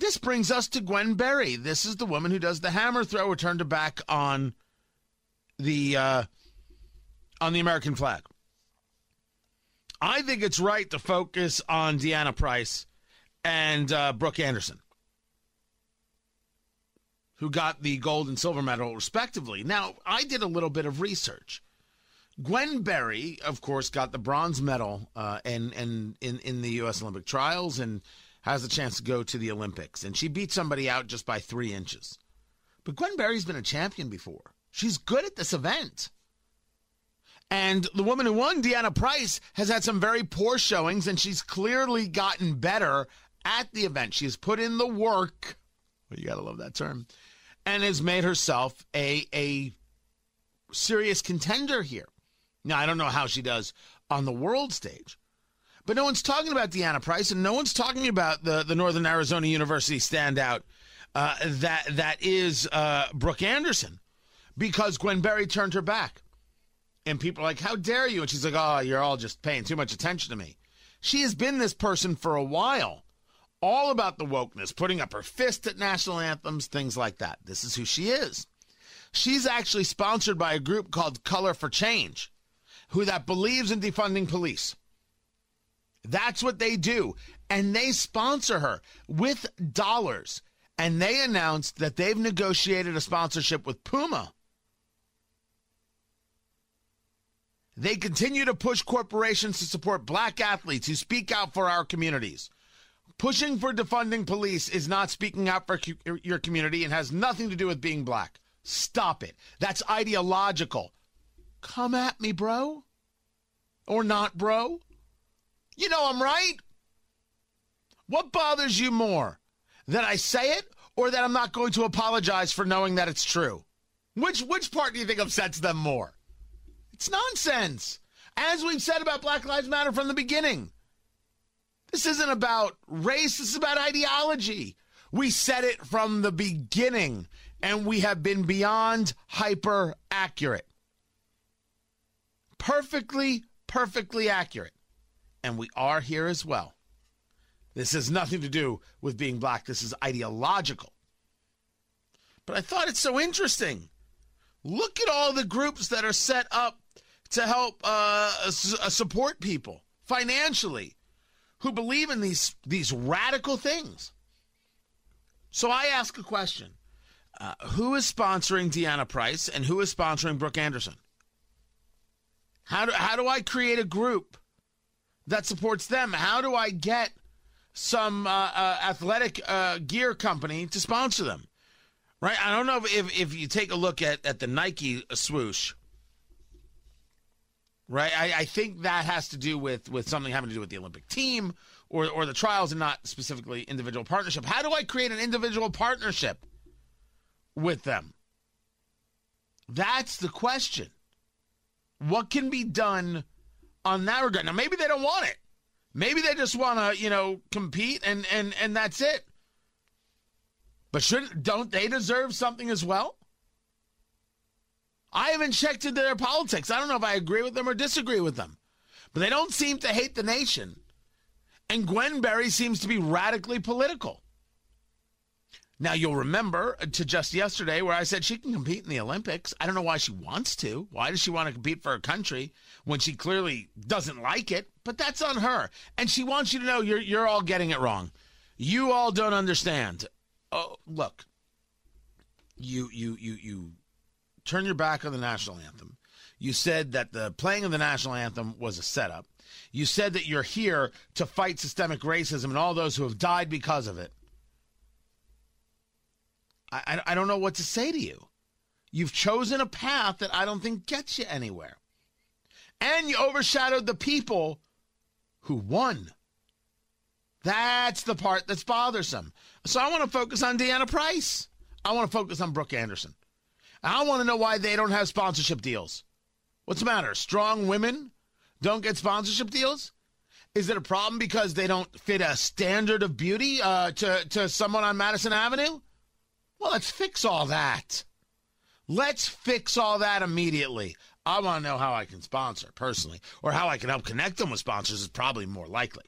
This brings us to Gwen Berry. This is the woman who does the hammer throw or turned her back on the uh, on the American flag. I think it's right to focus on Deanna Price and uh, Brooke Anderson, who got the gold and silver medal respectively. Now, I did a little bit of research. Gwen Berry, of course, got the bronze medal uh, in, in, in, in the U.S. Olympic trials and has a chance to go to the Olympics. And she beat somebody out just by three inches. But Gwen Berry's been a champion before. She's good at this event. And the woman who won, Deanna Price, has had some very poor showings, and she's clearly gotten better at the event. She has put in the work. Well, you got to love that term. And has made herself a, a serious contender here. Now, I don't know how she does on the world stage, but no one's talking about Deanna Price, and no one's talking about the, the Northern Arizona University standout uh, that that is uh, Brooke Anderson, because Gwen Berry turned her back, and people are like, "How dare you?" And she's like, "Oh, you're all just paying too much attention to me." She has been this person for a while, all about the wokeness, putting up her fist at national anthems, things like that. This is who she is. She's actually sponsored by a group called Color for Change, who that believes in defunding police. That's what they do. And they sponsor her with dollars. And they announced that they've negotiated a sponsorship with Puma. They continue to push corporations to support black athletes who speak out for our communities. Pushing for defunding police is not speaking out for your community and has nothing to do with being black. Stop it. That's ideological. Come at me, bro. Or not, bro. You know I'm right. What bothers you more? That I say it or that I'm not going to apologize for knowing that it's true? Which which part do you think upsets them more? It's nonsense. As we've said about Black Lives Matter from the beginning. This isn't about race, this is about ideology. We said it from the beginning, and we have been beyond hyper accurate. Perfectly, perfectly accurate and we are here as well. This has nothing to do with being black, this is ideological. But I thought it's so interesting. Look at all the groups that are set up to help uh, uh, support people financially who believe in these these radical things. So I ask a question: uh, Who is sponsoring Deanna Price and who is sponsoring Brooke Anderson? How do how do I create a group that supports them? How do I get some uh, uh, athletic uh, gear company to sponsor them? Right? I don't know if, if, you take a look at, at the Nike swoosh, right? I, I think that has to do with, with something having to do with the Olympic team or, or the trials and not specifically individual partnership. How do I create an individual partnership with them? That's the question. What can be done on that regard. Now maybe they don't want it. Maybe they just want to, you know, compete and and and that's it. But shouldn't don't they deserve something as well? I haven't checked into their politics. I don't know if I agree with them or disagree with them. But they don't seem to hate the nation. And Gwen Berry seems to be radically political. Now, you'll remember uh, to just yesterday where I said she can compete in the Olympics. I don't know why she wants to. Why does she want to compete for her country when she clearly doesn't like it? But that's on her. And she wants you to know you're, you're all getting it wrong. You all don't understand. Oh, look, you, you, you, you turn your back on the national anthem. You said that the playing of the national anthem was a setup. You said that you're here to fight systemic racism and all those who have died because of it. I, I don't know what to say to you. You've chosen a path that I don't think gets you anywhere. And you overshadowed the people who won. That's the part that's bothersome. So I want to focus on Deanna Price. I want to focus on Brooke Anderson. I want to know why they don't have sponsorship deals. What's the matter? Strong women don't get sponsorship deals? Is it a problem because they don't fit a standard of beauty uh, to, to someone on Madison Avenue? Well, let's fix all that. Let's fix all that immediately. I want to know how I can sponsor personally, or how I can help connect them with sponsors is probably more likely.